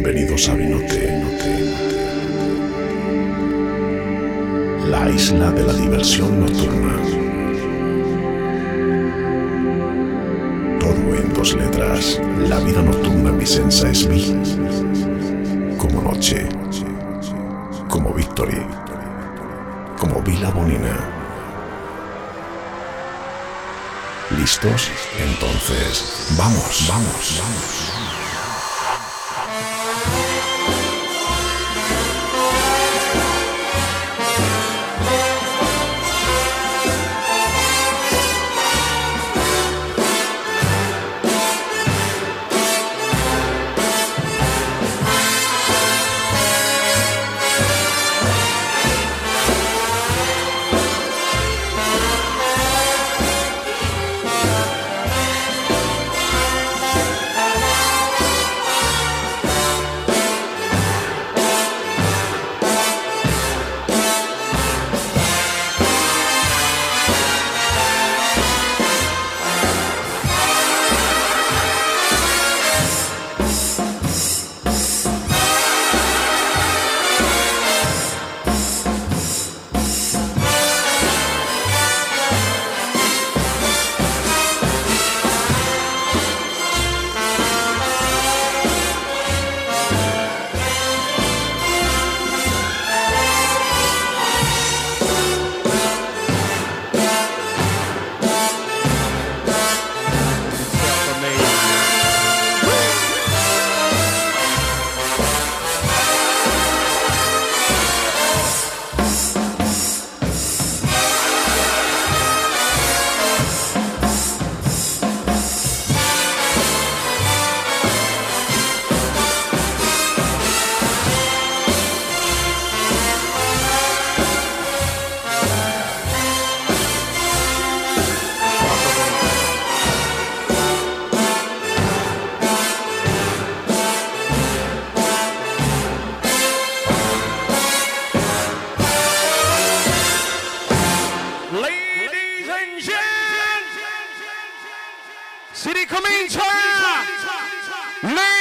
Bienvenidos a Vinote, la isla de la diversión nocturna. Todo en dos letras. La vida nocturna Vicenza es vi. Como noche, como victory, como Vila Bonina. ¿Listos? Entonces, vamos, vamos, vamos. Man!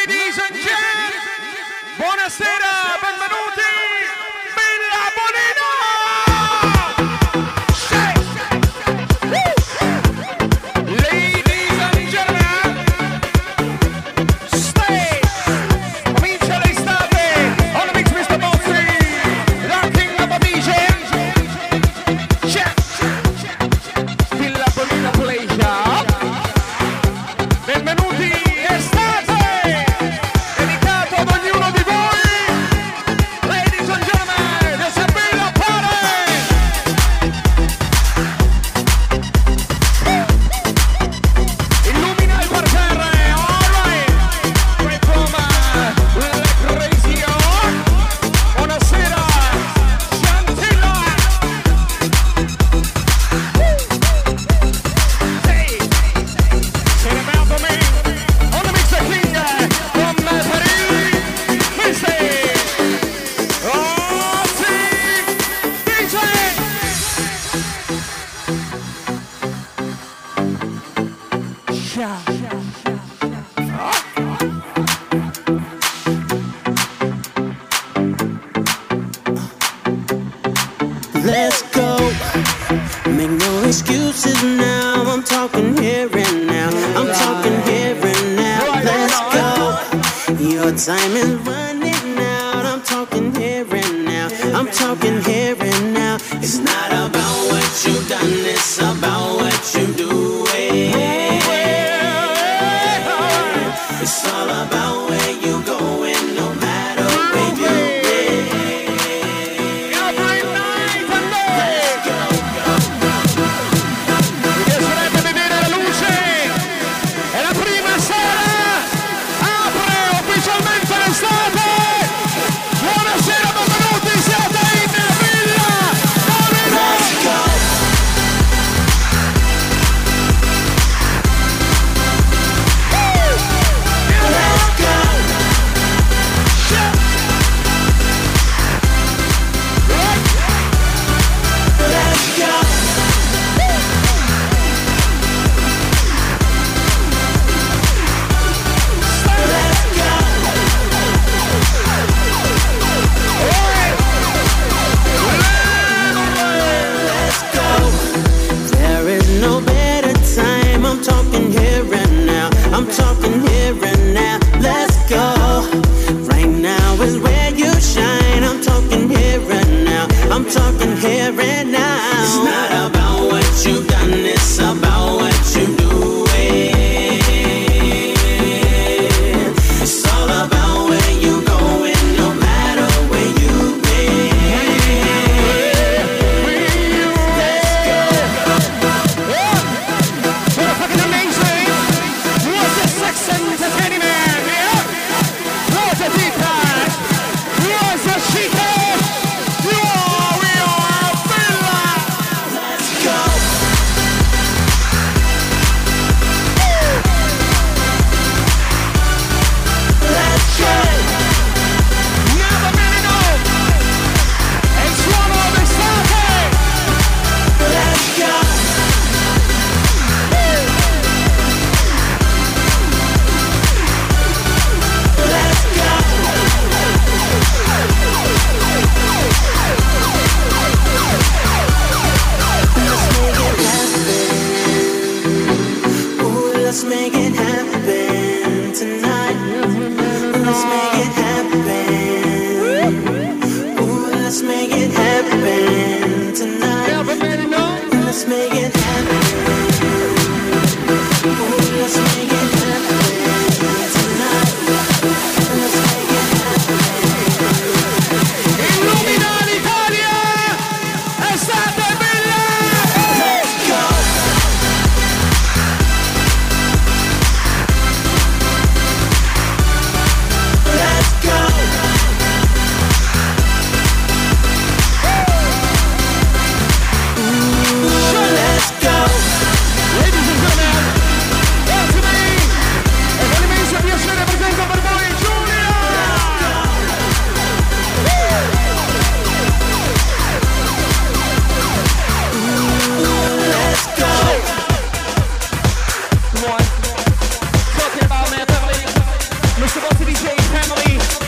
Velocity J family.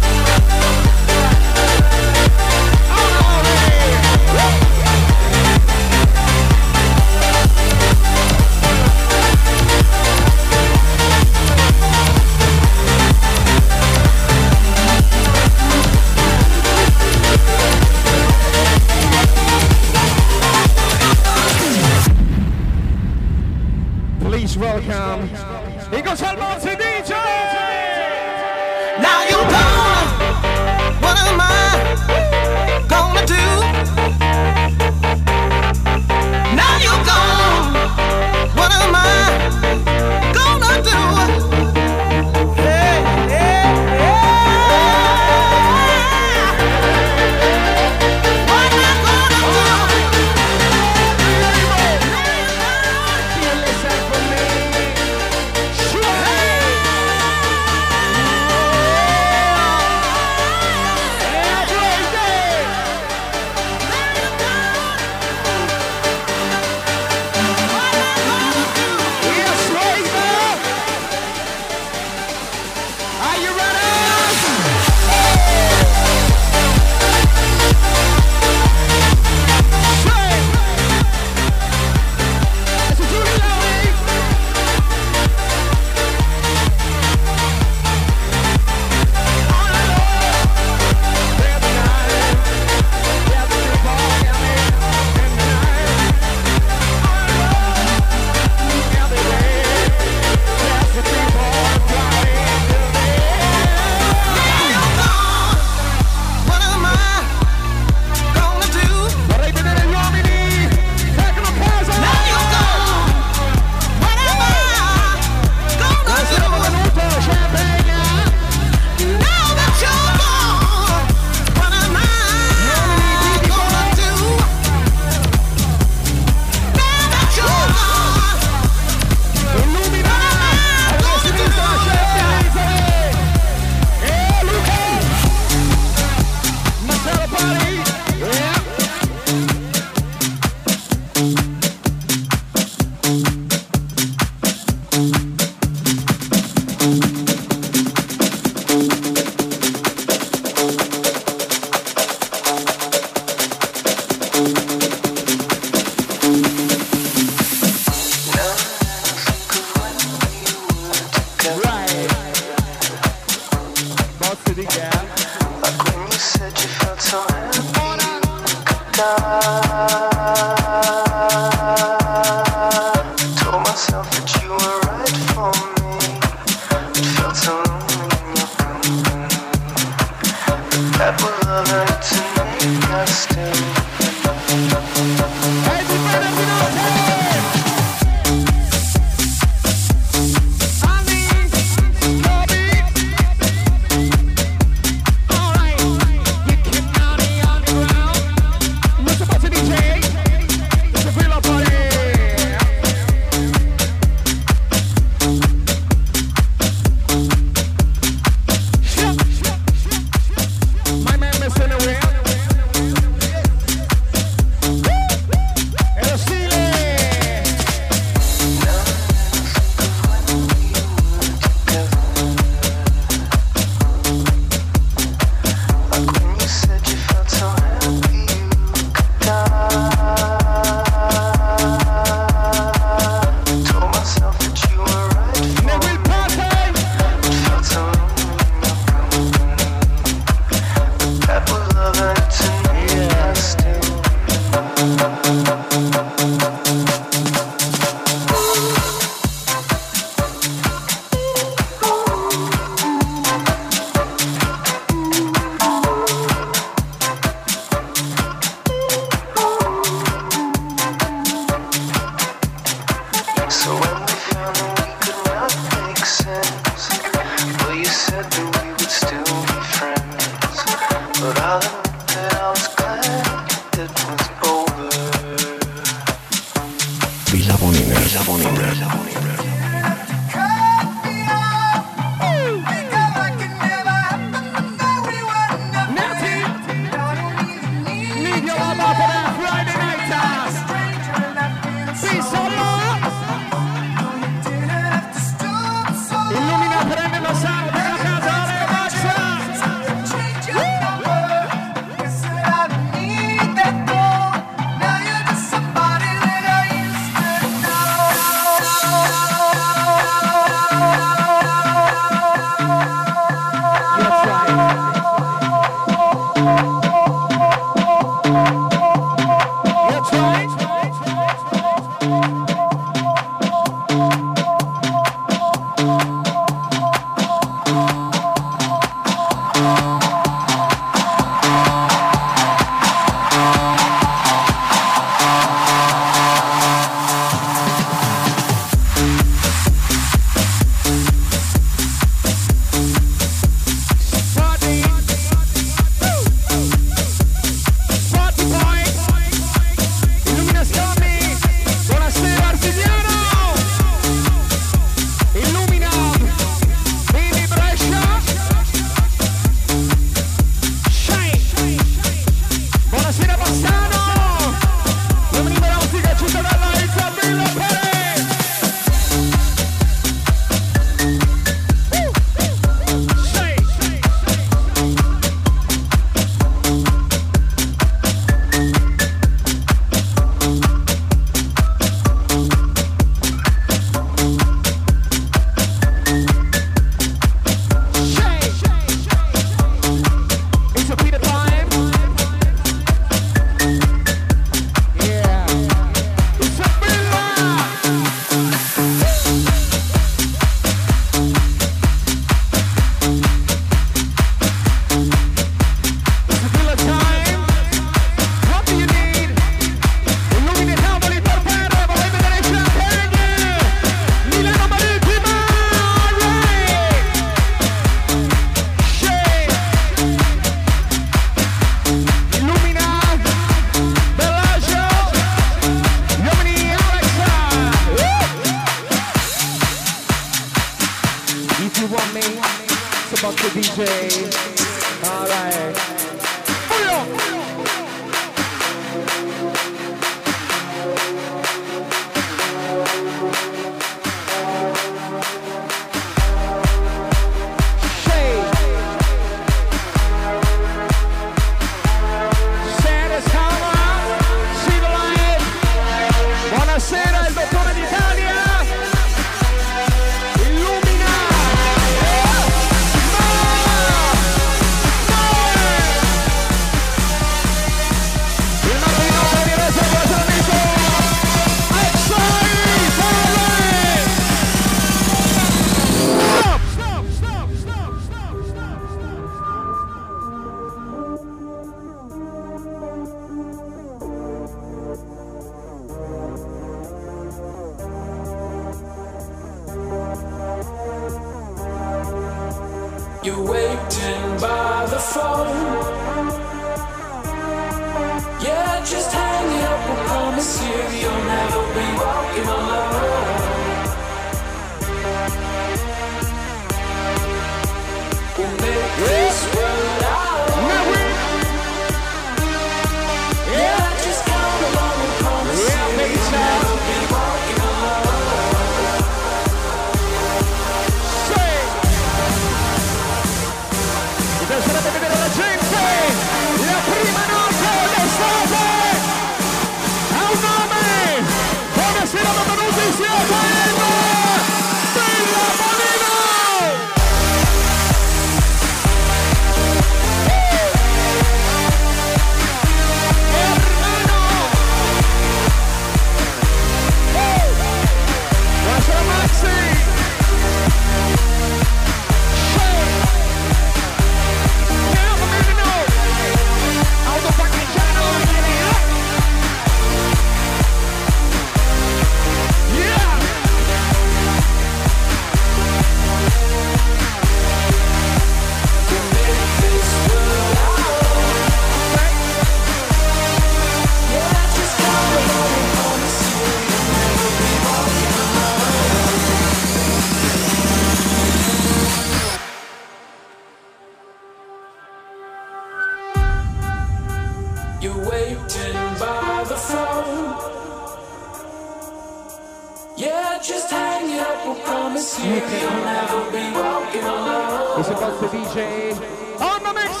Just hang up, I promise you, you'll never be walking alone. E se posso DJ On the mix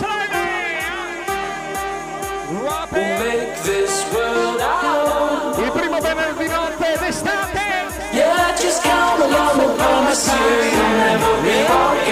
We'll make this world our own. Il primo venerdì notte d'estate Yeah, just count along, we'll promise you You'll never be walking alone.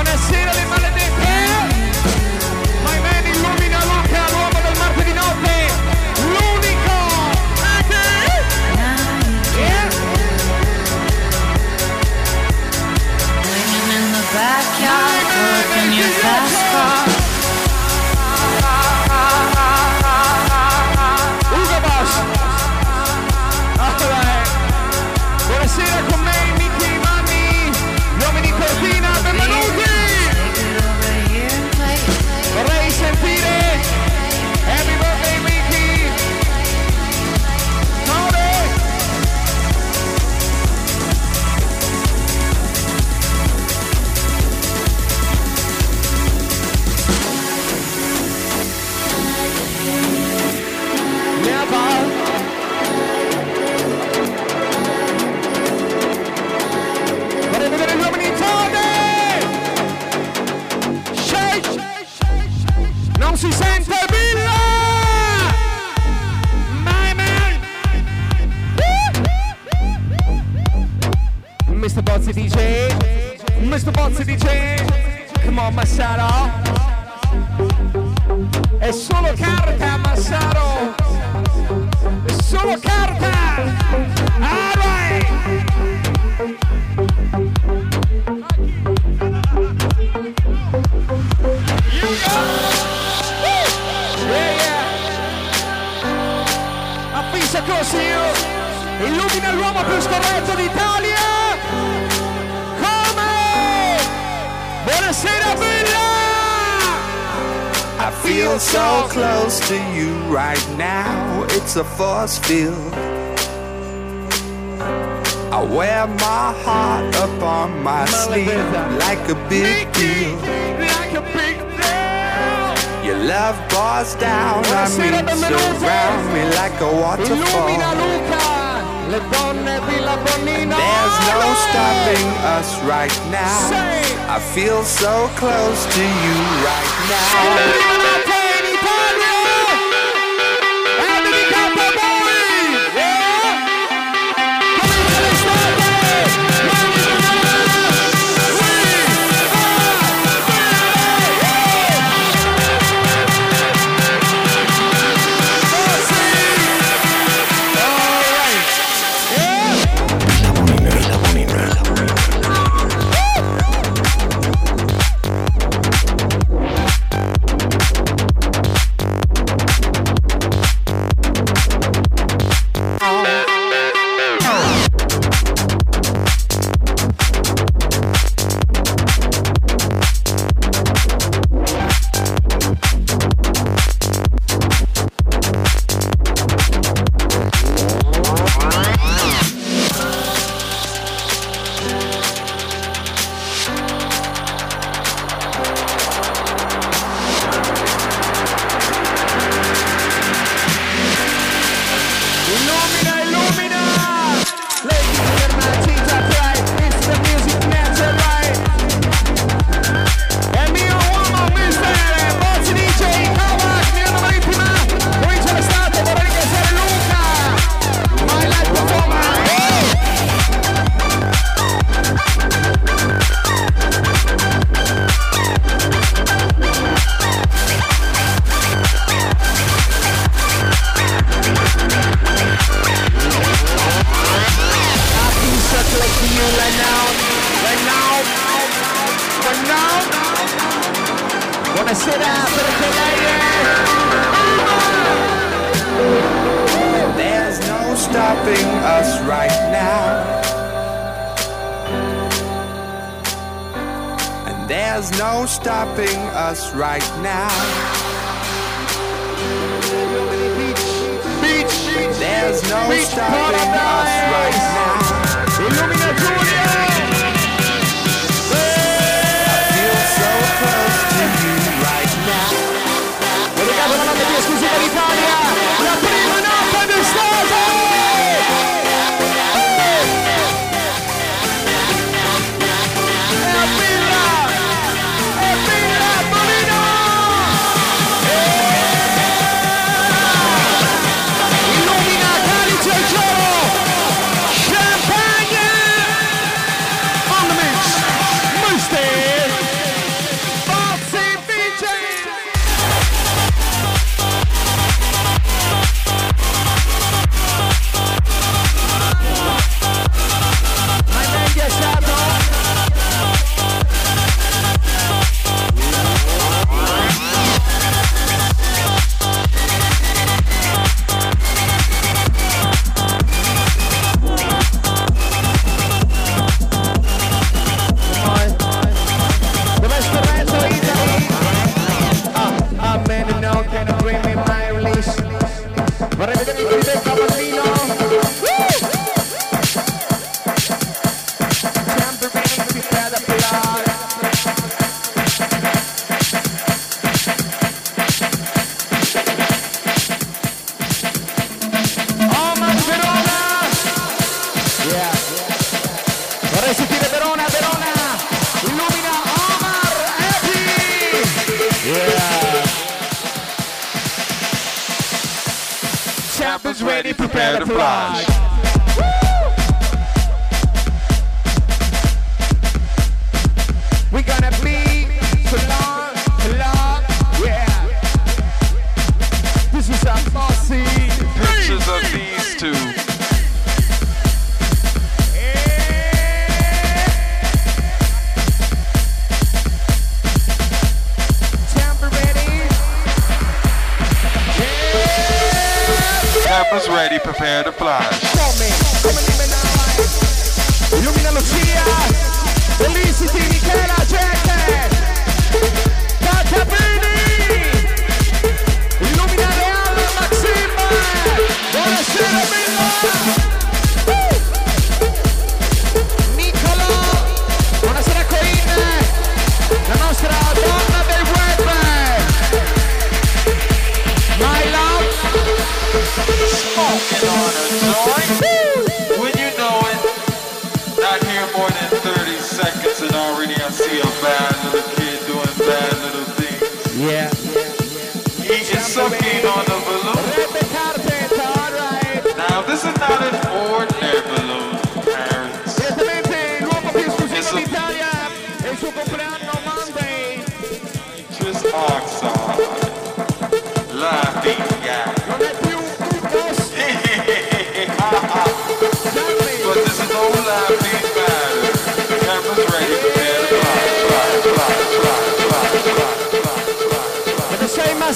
Buonasera feel.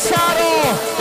Machado.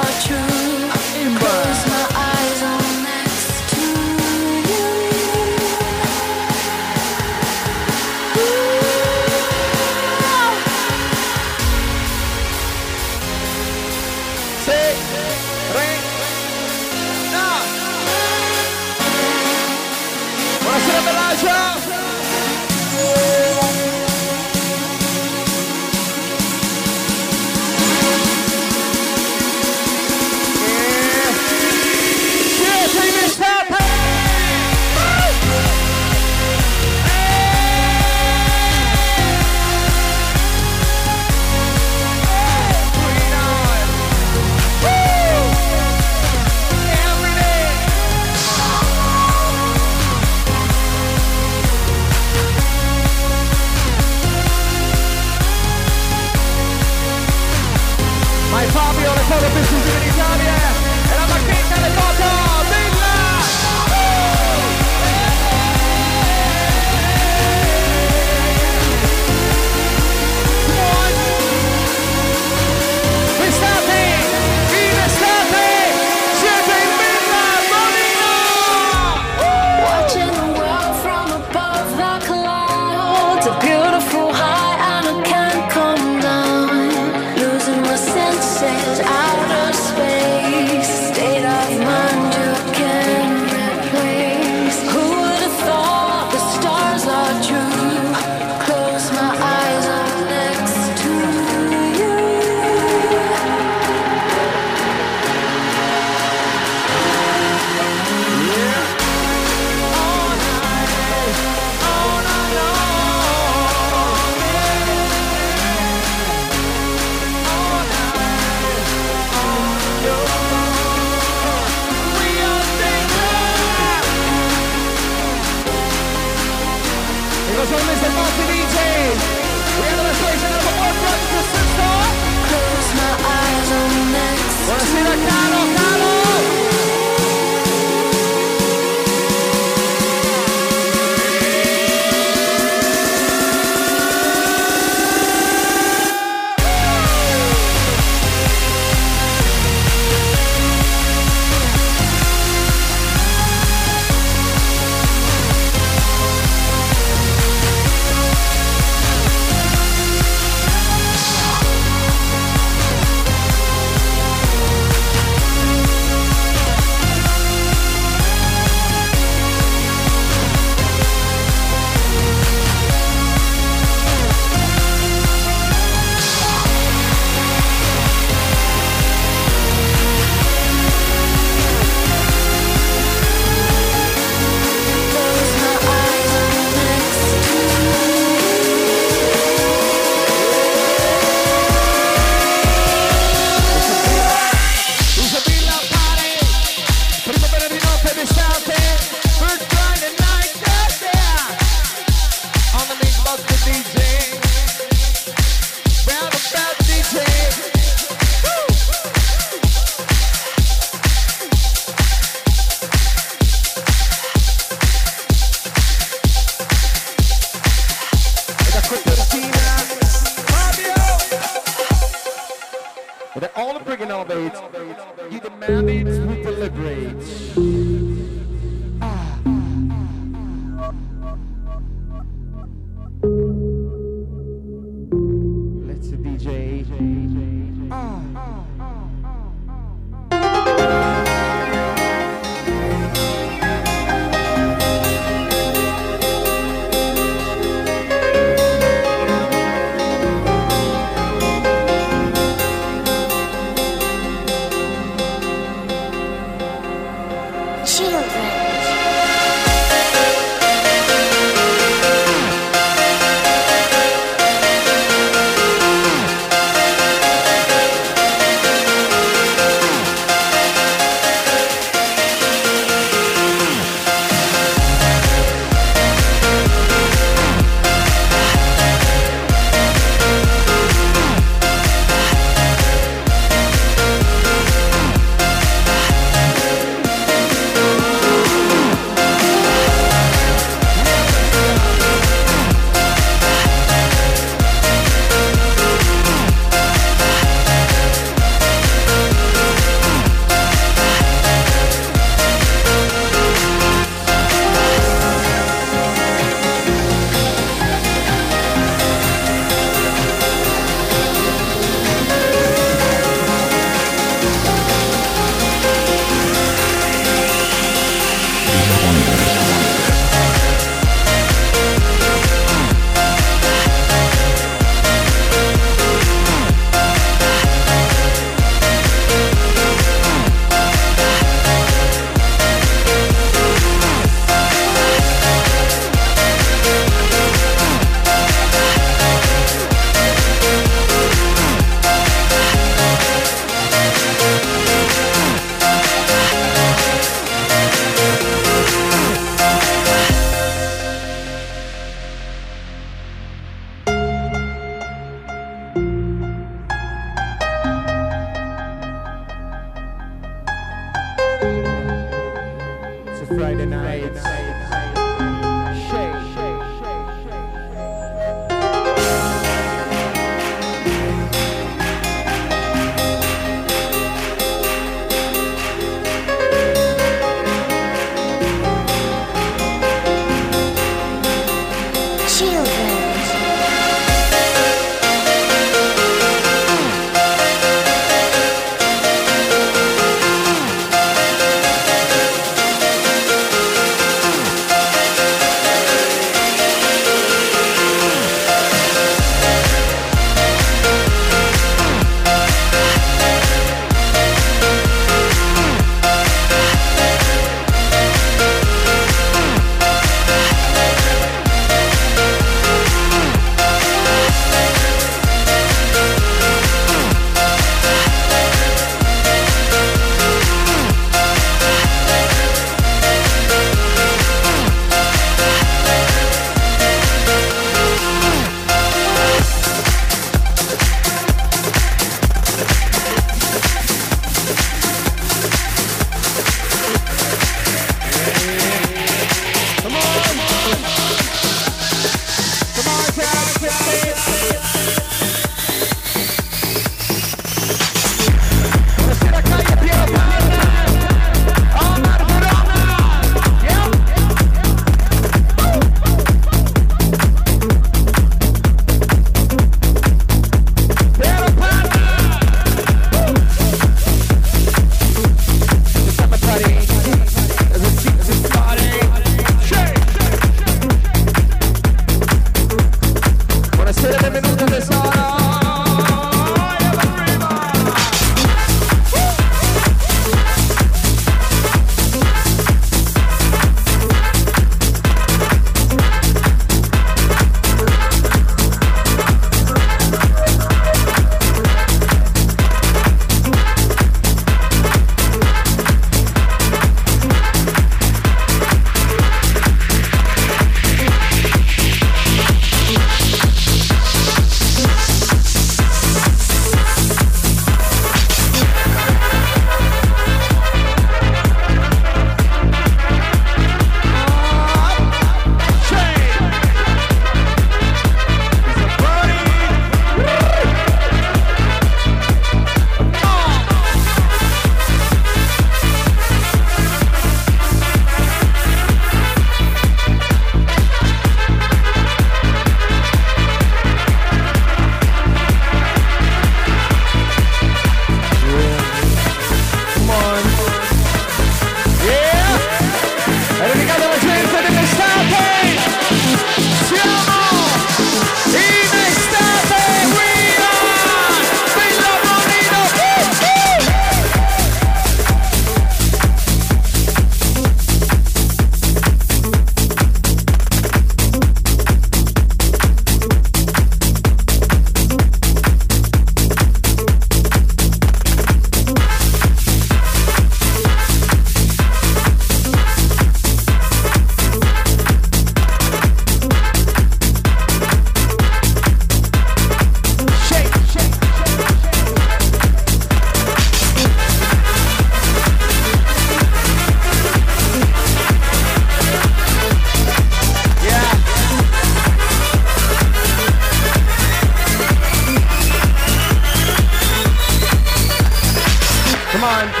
Blonde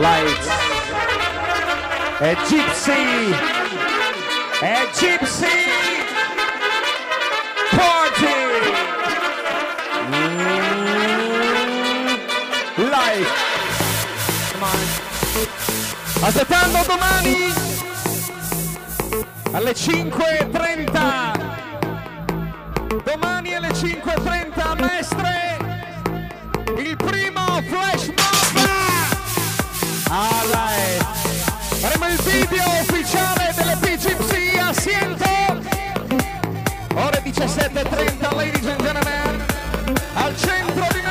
Lights. È Gypsy è Gypsy Party. Mm, life. Aspettando domani alle 5.30 domani alle 5.30 mestre il primo Faremo il video ufficiale delle PCP a Siento. Ore 17.30, ladies and gentlemen, al centro di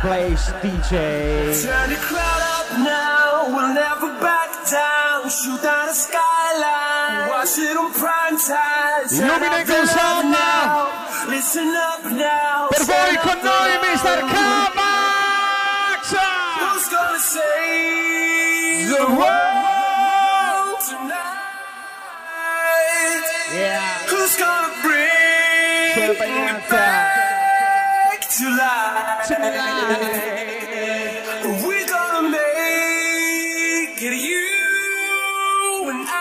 place DJ. Turn the crowd up now, we'll never back down. Shoot down the skyline, watch it on prime time. Turn Illumina up the con now, Listen up now. Per voi con noi. Mr. Cavax! Who's gonna save the world tonight? Yeah. Who's gonna bring Champagnata. It back? We're gonna make it you and I.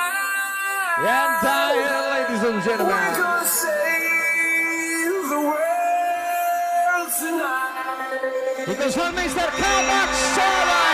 And I, ladies and gentlemen. We're gonna save the world tonight. Because for Mr. Cavax Solo.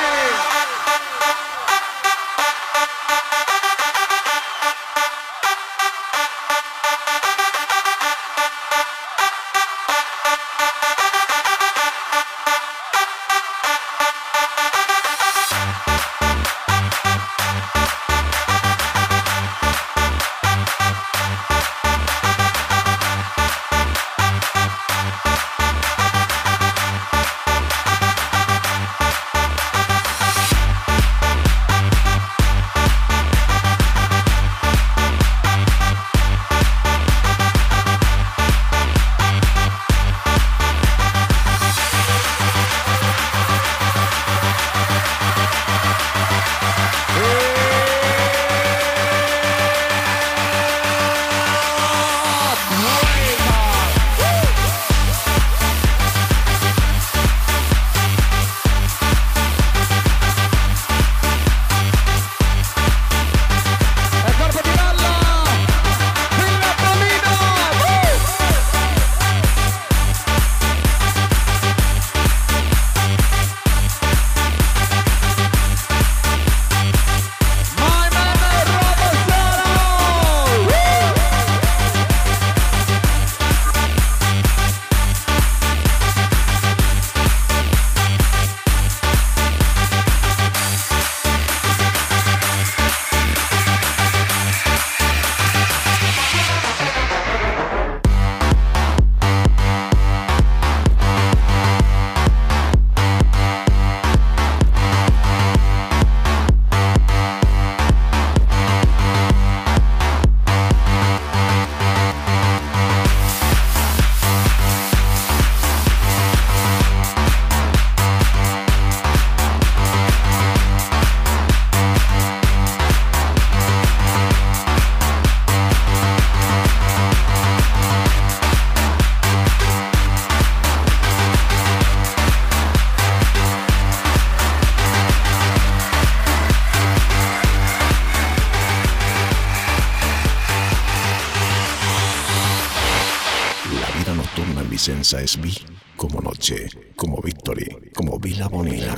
Esperanza SB, como Noche, como Victory, como Vila Bonilla.